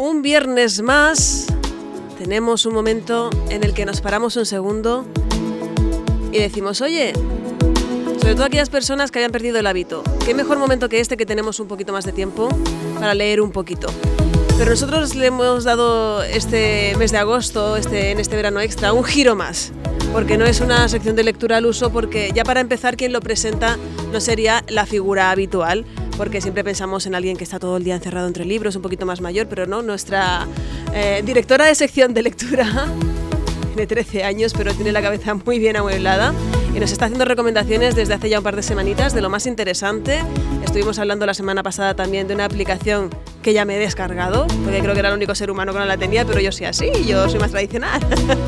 Un viernes más tenemos un momento en el que nos paramos un segundo y decimos, oye, sobre todo aquellas personas que hayan perdido el hábito, qué mejor momento que este que tenemos un poquito más de tiempo para leer un poquito. Pero nosotros le hemos dado este mes de agosto, este, en este verano extra, un giro más, porque no es una sección de lectura al uso, porque ya para empezar quien lo presenta no sería la figura habitual, porque siempre pensamos en alguien que está todo el día encerrado entre libros, un poquito más mayor, pero no, nuestra eh, directora de sección de lectura tiene 13 años, pero tiene la cabeza muy bien amueblada y nos está haciendo recomendaciones desde hace ya un par de semanitas de lo más interesante. Estuvimos hablando la semana pasada también de una aplicación que ya me he descargado, porque creo que era el único ser humano que no la tenía, pero yo soy así, yo soy más tradicional.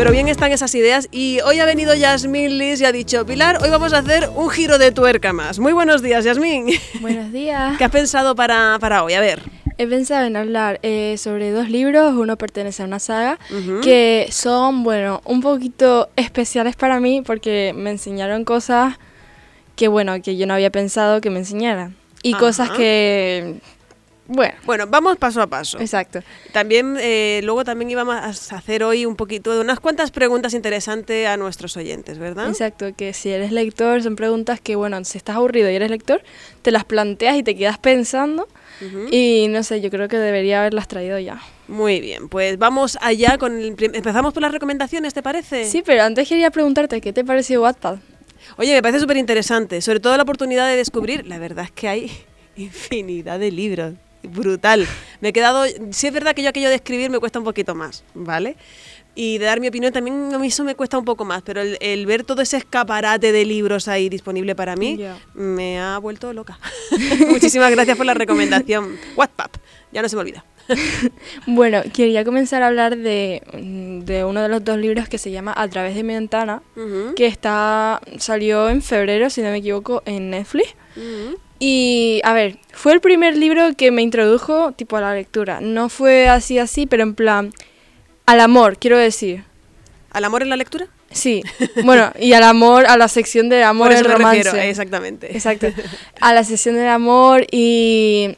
Pero bien están esas ideas y hoy ha venido Yasmín Liz y ha dicho, Pilar, hoy vamos a hacer un giro de tuerca más. Muy buenos días, Yasmín. Buenos días. ¿Qué has pensado para, para hoy? A ver. He pensado en hablar eh, sobre dos libros, uno pertenece a una saga, que son, bueno, un poquito especiales para mí porque me enseñaron cosas que, bueno, que yo no había pensado que me enseñaran. Y cosas que bueno. Bueno, vamos paso a paso. Exacto. También, eh, luego también íbamos a hacer hoy un poquito de unas cuantas preguntas interesantes a nuestros oyentes, ¿verdad? Exacto, que si eres lector son preguntas que, bueno, si estás aburrido y eres lector, te las planteas y te quedas pensando. Y no sé, yo creo que debería haberlas traído ya. Muy bien, pues vamos allá con el empezamos por las recomendaciones, ¿te parece? Sí, pero antes quería preguntarte, ¿qué te pareció Wattpad? Oye, me parece súper interesante, sobre todo la oportunidad de descubrir, la verdad es que hay infinidad de libros brutal. Me he quedado, sí es verdad que yo aquello de escribir me cuesta un poquito más, ¿vale? Y de dar mi opinión también a mí eso me cuesta un poco más, pero el, ver todo ese escaparate de libros ahí disponible para mí me ha vuelto loca. Muchísimas gracias por la recomendación. WhatsApp, ya no se me olvida. bueno, quería comenzar a hablar de, uno de los dos libros que se llama A través de mi ventana, que está salió en febrero, si no me equivoco, en Netflix. Y, a ver, fue el primer libro que me introdujo, tipo, a la lectura. No fue así, así, pero en plan, al amor, quiero decir. ¿Al amor en la lectura? Sí, bueno, y al amor, a la sección del amor, el romance. exactamente. Exacto. A la sección del amor y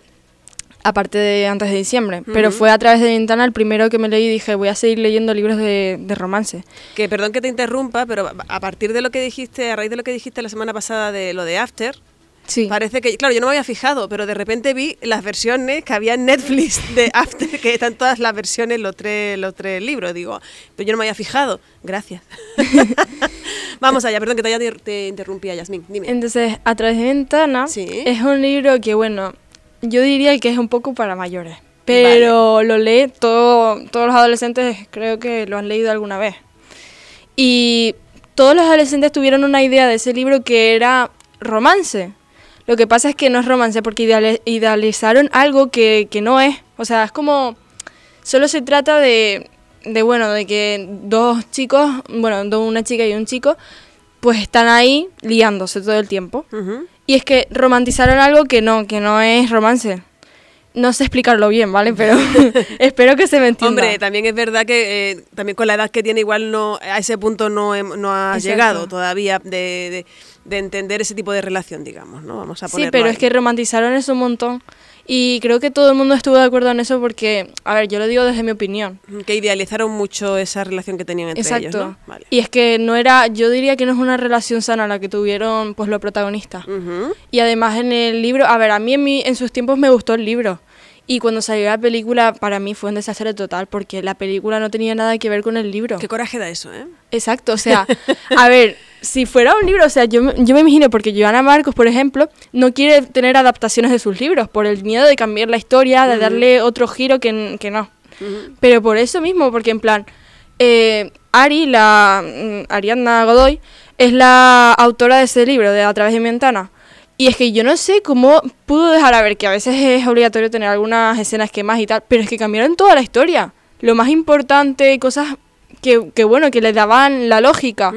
aparte de antes de diciembre, pero fue a través de Ventana el primero que me leí y dije, voy a seguir leyendo libros de, de, romance. Que perdón que te interrumpa, pero a partir de lo que dijiste, a raíz de lo que dijiste la semana pasada de lo de After, Sí. Parece que, claro, yo no me había fijado, pero de repente vi las versiones que había en Netflix de After, que están todas las versiones, los tres, los tres libros, digo, pero yo no me había fijado. Gracias. Vamos allá, perdón que te, te interrumpía, Yasmin, dime. Entonces, A través de ventana es un libro que, bueno, yo diría que es un poco para mayores, pero lo lee todo, todos los adolescentes, creo que lo han leído alguna vez. Y todos los adolescentes tuvieron una idea de ese libro que era romance. Lo que pasa es que no es romance porque idealizaron algo que, no es. O sea, es como... Solo se trata de, de, bueno, de que dos chicos, bueno, una chica y un chico, pues están ahí liándose todo el tiempo. Y es que romantizaron algo que no, que no es romance. No sé explicarlo bien, ¿vale? Pero espero que se me entienda. Hombre, también es verdad que eh, también con la edad que tiene igual no a ese punto no, no ha llegado todavía de, de, entender ese tipo de relación, digamos, ¿no? Vamos a Sí, pero es que romantizaron eso un montón. Y creo que todo el mundo estuvo de acuerdo en eso porque, a ver, yo lo digo desde mi opinión. Que idealizaron mucho esa relación que tenían entre ellos, ¿no? Vale. Y es que no era, yo diría que no es una relación sana la que tuvieron pues los protagonistas. Y además en el libro, a ver, a mí en, mi, en sus tiempos me gustó el libro. Y cuando salió la película, para mí fue un desastre total, porque la película no tenía nada que ver con el libro. Qué coraje da eso, ¿eh? Exacto, o sea, a ver, si fuera un libro, o sea, yo, yo me imagino, porque Joana Marcos, por ejemplo, no quiere tener adaptaciones de sus libros, por el miedo de cambiar la historia, de darle otro giro que, que no. Pero por eso mismo, porque en plan, eh, Ari, la mm, Ariadna Godoy, es la autora de ese libro, de A través de mi ventana. Y es que yo no sé cómo pudo dejar a ver que a veces es obligatorio tener algunas escenas que más y tal, pero es que cambiaron toda la historia. Lo más importante, cosas que, que bueno, que le daban la lógica,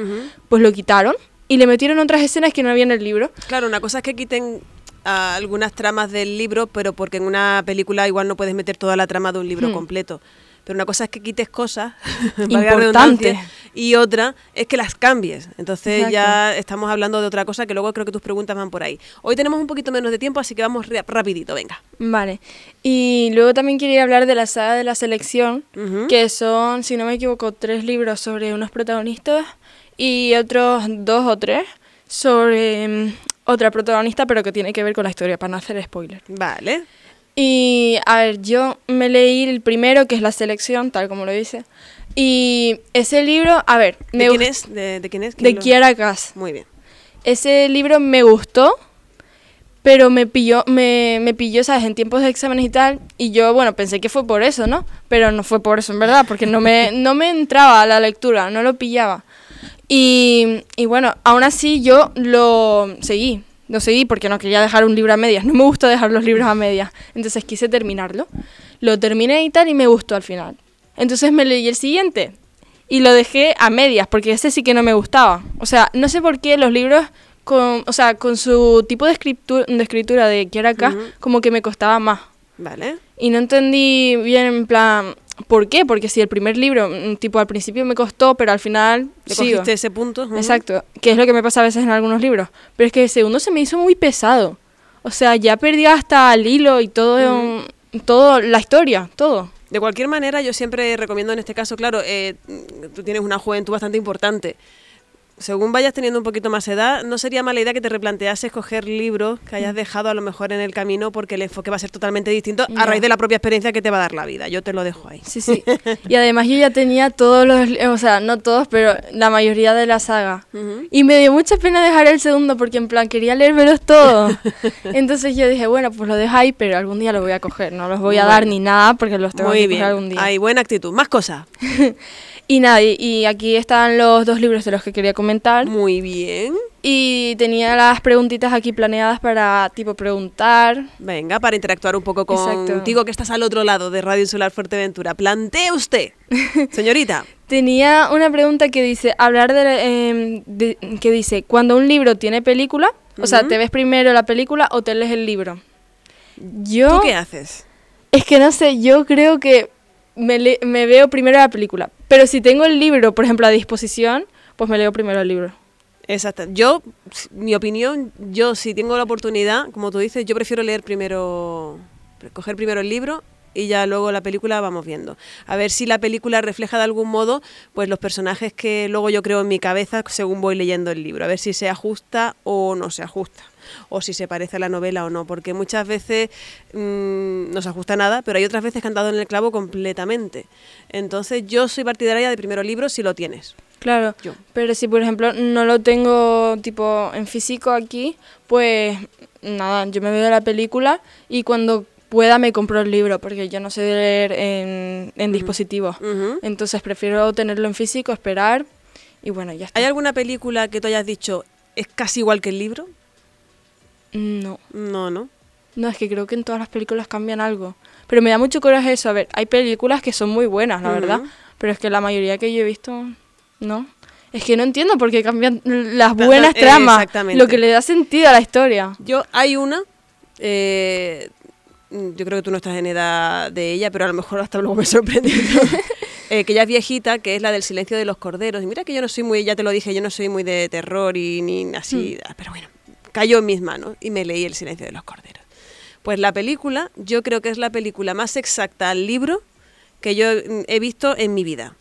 pues lo quitaron y le metieron otras escenas que no había en el libro. Claro, una cosa es que quiten ah, algunas tramas del libro, pero porque en una película igual no puedes meter toda la trama de un libro hmm. completo. Pero una cosa es que quites cosas, importantes, y otra es que las cambies. Entonces ya estamos hablando de otra cosa que luego creo que tus preguntas van por ahí. Hoy tenemos un poquito menos de tiempo, así que vamos rapidito, venga. Vale. Y luego también quería hablar de la saga de la selección, que son, si no me equivoco, tres libros sobre unos protagonistas y otros dos o tres sobre mm, otra protagonista, pero que tiene que ver con la historia, para no hacer spoiler. Vale. Y a ver, yo me leí el primero, que es La Selección, tal como lo dice. Y ese libro, a ver... ¿De quién es? ¿De, quién es? De Kiara Kass. Muy bien. Ese libro me gustó, pero me pilló, me, me pilló, ¿sabes? En tiempos de exámenes y tal. Y yo, bueno, pensé que fue por eso, ¿no? Pero no fue por eso, en verdad, porque no me, no me entraba a la lectura, no lo pillaba. Y, y bueno, aún así yo lo seguí, lo seguí porque no quería dejar un libro a medias. No me gusta dejar los libros a medias. Entonces quise terminarlo. Lo terminé y tal y me gustó al final. Entonces me leí el siguiente y lo dejé a medias porque ese sí que no me gustaba. O sea, no sé por qué los libros con, o sea, con su tipo de escritura de, escritura de que era acá, como que me costaba más. Vale. Y no entendí bien en plan ¿Por qué? Porque si el primer libro, mm, tipo al principio me costó, pero al final... Le cogiste ese punto. Exacto, que es lo que me pasa a veces en algunos libros. Pero es que el segundo se me hizo muy pesado. O sea, ya perdí hasta el hilo y todo, todo la historia, todo. De cualquier manera, yo siempre recomiendo en este caso, claro, eh, tú tienes una juventud bastante importante según vayas teniendo un poquito más edad, no sería mala idea que te replanteases coger libros que hayas mm. dejado a lo mejor en el camino porque el enfoque va a ser totalmente distinto a raíz de la propia experiencia que te va a dar la vida. Yo te lo dejo ahí. Sí, sí. y además yo ya tenía todos los, o sea, no todos, pero la mayoría de la saga. Y me dio mucha pena dejar el segundo porque en plan quería leérmelos todos. Entonces yo dije, bueno, pues lo dejo ahí, pero algún día lo voy a coger. No los voy a dar ni nada porque los tengo que coger algún día. Hay buena actitud. Más cosas. Y nada, y, aquí están los dos libros de los que quería comentar. Muy bien. Y tenía las preguntitas aquí planeadas para, tipo, preguntar. Venga, para interactuar un poco contigo, que estás al otro lado de Radio Insular Fuerteventura. Plantee usted, señorita. tenía una pregunta que dice, hablar em, de, que dice, cuando un libro tiene película, o sea, ¿te ves primero la película o te lees el libro? Yo... ¿Tú qué haces? Es que no sé, yo creo que me, me veo primero la película. Pero si tengo el libro, por ejemplo, a disposición, pues me leo primero el libro. Exacto. Yo, mi opinión, yo si tengo la oportunidad, como tú dices, yo prefiero leer primero, coger primero el libro y ya luego la película vamos viendo. A ver si la película refleja de algún modo pues los personajes que luego yo creo en mi cabeza según voy leyendo el libro, a ver si se ajusta o no se ajusta o si se parece a la novela o no, porque muchas veces mm, no se ajusta nada, pero hay otras veces que han dado en el clavo completamente. Entonces yo soy partidaria de primero libro si lo tienes. Claro, yo. pero si por ejemplo no lo tengo tipo en físico aquí, pues nada, yo me veo la película y cuando pueda me compro el libro porque yo no sé leer en, en dispositivos. Entonces prefiero tenerlo en físico, esperar y bueno, ya está. ¿Hay alguna película que tú hayas dicho es casi igual que el libro? No. No, no. No, es que creo que en todas las películas cambian algo. Pero me da mucho coraje eso. A ver, hay películas que son muy buenas, la verdad. Pero es que la mayoría que yo he visto, no. Es que no entiendo por qué cambian las buenas tramas. Lo que le da sentido a la historia. Yo, hay una. Eh, yo creo que tú no estás en edad de ella, pero a lo mejor hasta luego me sorprende. eh, que ya es viejita, que es la del silencio de los corderos. Y mira que yo no soy muy, ya te lo dije, yo no soy muy de terror y ni así, mm. pero bueno, cayó en mis manos y me leí El silencio de los corderos. Pues la película, yo creo que es la película más exacta al libro que yo mm, he visto en mi vida.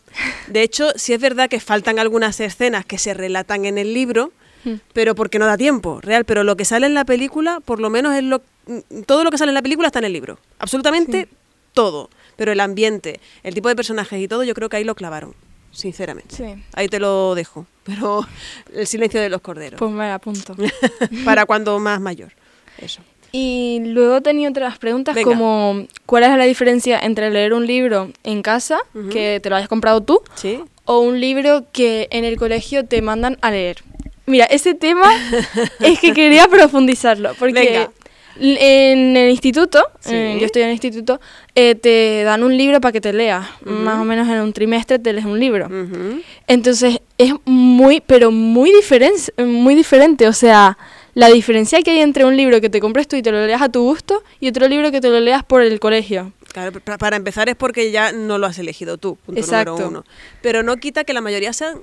De hecho, sí es verdad que faltan algunas escenas que se relatan en el libro, hmm. pero porque no da tiempo, real. Pero lo que sale en la película, por lo menos es lo, mm, todo lo que sale en la película está en el libro. Absolutamente todo. Pero el ambiente, el tipo de personajes y todo, yo creo que ahí lo clavaron sinceramente. Sí. Ahí te lo dejo. Pero el silencio de los corderos. Pues me apunto. Para cuando más mayor. Eso. Y luego tenía otras preguntas como ¿cuál es la diferencia entre leer un libro en casa, que te lo hayas comprado tú, ¿Sí? o un libro que en el colegio te mandan a leer? Mira, ese tema es que quería profundizarlo, porque en el instituto, eh, yo estoy en el instituto, eh, te dan un libro para que te leas. Más o menos en un trimestre te lees un libro. Entonces es muy, pero muy, diferente muy diferente. O sea, la diferencia que hay entre un libro que te compres tú y te lo leas a tu gusto y otro libro que te lo leas por el colegio. Claro, para empezar es porque ya no lo has elegido tú, punto Exacto. número uno. Pero no quita que la mayoría sean,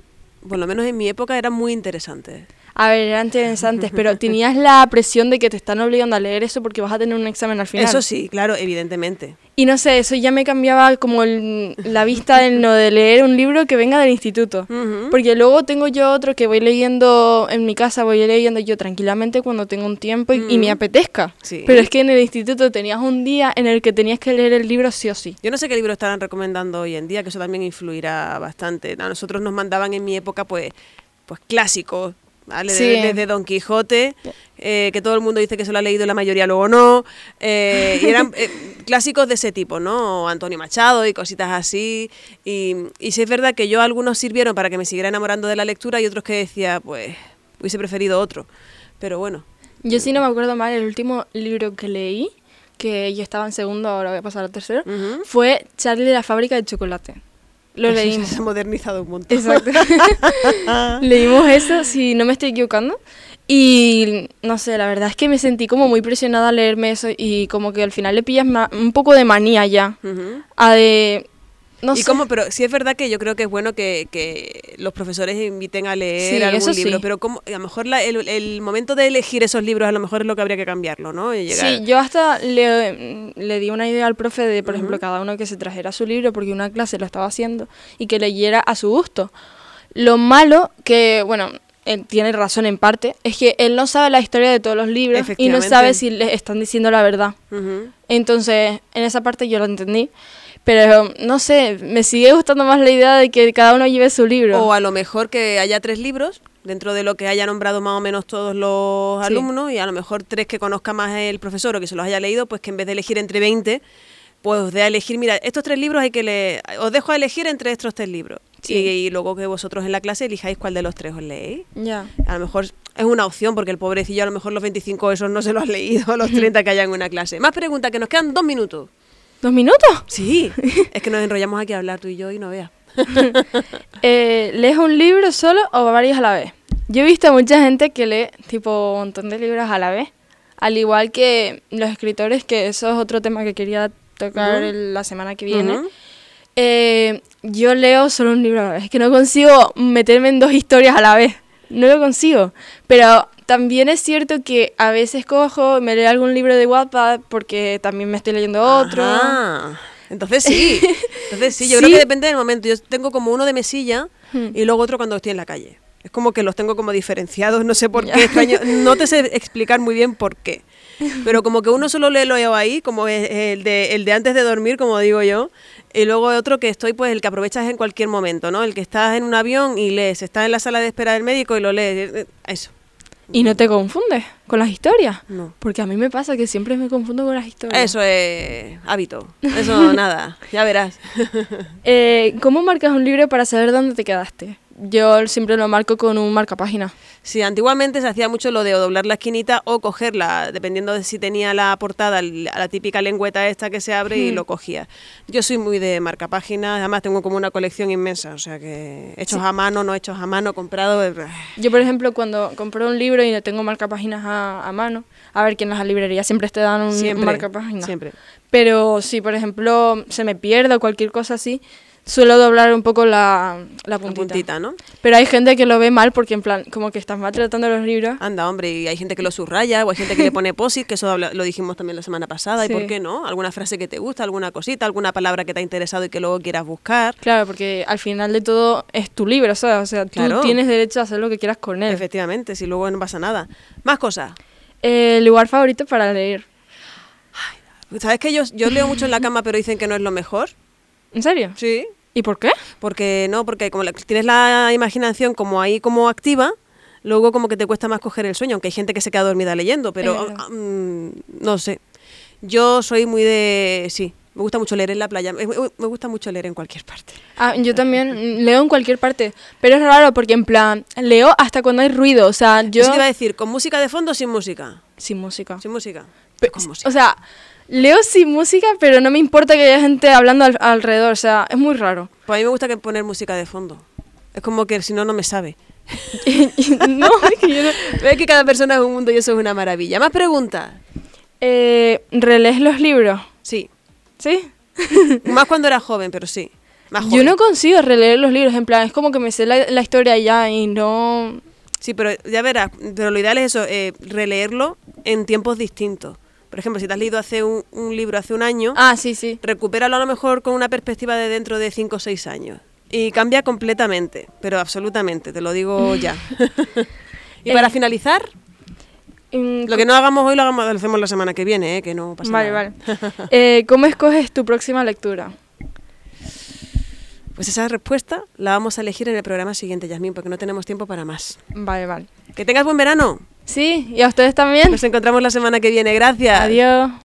por lo menos en mi época, eran muy interesantes. A ver, eran interesantes, pero tenías la presión de que te están obligando a leer eso porque vas a tener un examen al final. Eso sí, claro, evidentemente. Y no sé, eso ya me cambiaba como la vista de, no, de leer un libro que venga del instituto. Porque luego tengo yo otro que voy leyendo en mi casa, voy leyendo yo tranquilamente cuando tengo un tiempo y, me apetezca. Pero es que en el instituto tenías un día en el que tenías que leer el libro sí o sí. Yo no sé qué libro estarán recomendando hoy en día, que eso también influirá bastante. A nosotros nos mandaban en mi época pues, pues clásicos ¿vale? Desde Don Quijote, eh, que todo el mundo dice que se lo ha leído la mayoría luego no. Eh, y eran eh, clásicos de ese tipo, ¿no? Antonio Machado y cositas así. Y, y sí es verdad que yo algunos sirvieron para que me siguiera enamorando de la lectura y otros que decía, pues, hubiese preferido otro. Pero bueno. Yo sí no me acuerdo mal, el último libro que leí, que yo estaba en segundo, ahora voy a pasar al tercero, fue Charlie de la fábrica de chocolate. Lo leímos. Se ha modernizado un montón. Exacto. leímos eso, si no me estoy equivocando. Y no sé, la verdad es que me sentí como muy presionada a leerme eso y como que al final le pillas un poco de manía ya. A de no y Cómo, pero sí es verdad que yo creo que es bueno que, los profesores inviten a leer algún libro, pero como, a lo mejor el, momento de elegir esos libros a lo mejor es lo que habría que cambiarlo, ¿no? Sí, yo hasta le, di una idea al profe de, por ejemplo, cada uno que se trajera su libro, porque una clase lo estaba haciendo, y que leyera a su gusto. Lo malo que, bueno, él tiene razón en parte, es que él no sabe la historia de todos los libros y no sabe si le están diciendo la verdad. Entonces, en esa parte yo lo entendí. Pero no sé, me sigue gustando más la idea de que cada uno lleve su libro. O a lo mejor que haya tres libros dentro de lo que haya nombrado más o menos todos los alumnos y a lo mejor tres que conozca más el profesor o que se los haya leído, pues que en vez de elegir entre 20, pues os dé a elegir, mira, estos tres libros hay que leer, os dejo a elegir entre estos tres libros. Y, luego que vosotros en la clase elijáis cuál de los tres os leéis. Ya. A lo mejor es una opción porque el pobrecillo a lo mejor los 25 esos no se los ha leído, los 30 que haya en una clase. Más preguntas, que nos quedan dos minutos. ¿Dos minutos? Sí, es que nos enrollamos aquí a hablar tú y yo y no veas. eh, ¿Lees un libro solo o varios a la vez? Yo he visto a mucha gente que lee tipo un montón de libros a la vez, al igual que los escritores, que eso es otro tema que quería tocar la semana que viene. Eh, yo leo solo un libro a la vez, es que no consigo meterme en dos historias a la vez, no lo consigo, pero también es cierto que a veces cojo, me leo algún libro de Wattpad porque también me estoy leyendo otro. Entonces sí, entonces sí, yo creo que depende del momento. Yo tengo como uno de mesilla hmm. y luego otro cuando estoy en la calle. Es como que los tengo como diferenciados, no sé por qué, extraño, no te sé explicar muy bien por qué. Pero como que uno solo lee lo ahí, como el de, el de antes de dormir, como digo yo, y luego otro que estoy, pues el que aprovechas en cualquier momento, ¿no? El que estás en un avión y lees, estás en la sala de espera del médico y lo lees, eh, eso. ¿Y no te confundes con las historias? No. Porque a mí me pasa que siempre me confundo con las historias. Eso es hábito. Eso nada. Ya verás. Eh, ¿Cómo marcas un libro para saber dónde te quedaste? Yo siempre lo marco con un marcapágina. Sí, antiguamente se hacía mucho lo de doblar la esquinita o cogerla, dependiendo de si tenía la portada, la típica lengüeta esta que se abre y lo cogía. Yo soy muy de marcapáginas, además tengo como una colección inmensa, o sea que hechos a mano, no hechos a mano, comprado. Eh, Yo, por ejemplo, cuando compro un libro y tengo marcapáginas a, a mano, a ver que en las librerías siempre te dan un siempre, marcapáginas. Siempre. Pero si, por ejemplo, se me pierde o cualquier cosa así, suelo doblar un poco la, la puntita. ¿no? Pero hay gente que lo ve mal porque en plan, como que estás maltratando los libros. Anda, hombre, y hay gente que lo subraya o hay gente que le pone posit, que eso lo dijimos también la semana pasada, ¿y por qué no? ¿Alguna frase que te gusta, alguna cosita, alguna palabra que te ha interesado y que luego quieras buscar? Claro, porque al final de todo es tu libro, ¿sabes? O sea, tú tienes derecho a hacer lo que quieras con él. Efectivamente, si luego no pasa nada. Más cosas. El lugar favorito para leer. ¿Sabes que yo, yo leo mucho en la cama, pero dicen que no es lo mejor? ¿En serio? Sí. ¿Y por qué? Porque no, porque como tienes la imaginación como ahí como activa, luego como que te cuesta más coger el sueño, aunque hay gente que se queda dormida leyendo, pero mm, no sé. Yo soy muy de sí, me gusta mucho leer en la playa, me, gusta mucho leer en cualquier parte. Ah, yo también leo en cualquier parte, pero es raro porque en plan leo hasta cuando hay ruido, o sea, yo Eso te iba a decir, con música de fondo o sin música? Sin música. Sin música. con música. O sea, Leo sin música, pero no me importa que haya gente hablando alrededor, o sea, es muy raro. Pues a mí me gusta que poner música de fondo. Es como que si no, no me sabe. no, es que yo no... Ves que cada persona es un mundo y eso es una maravilla. ¿Más preguntas? Eh, ¿Relees los libros? Sí. ¿Sí? Más cuando era joven, pero sí. Yo no consigo releer los libros, en plan, es como que me sé la, historia ya y no... Sí, pero ya verás, pero lo ideal es eso, eh, releerlo en tiempos distintos. Por ejemplo, si te has leído hace un, libro hace un año, ah, sí, sí. recupéralo a lo mejor con una perspectiva de dentro de 5 o 6 años. Y cambia completamente, pero absolutamente, te lo digo ya. y para eh, finalizar, mm, lo que no hagamos hoy lo, hagamos, lo hacemos la semana que viene, ¿eh? que no pasa nada. Vale, vale. Eh, ¿Cómo escoges tu próxima lectura? Pues esa respuesta la vamos a elegir en el programa siguiente, Yasmín, porque no tenemos tiempo para más. Vale, vale. Que tengas buen verano. Sí, y a ustedes también. Nos encontramos la semana que viene. Gracias. Adiós.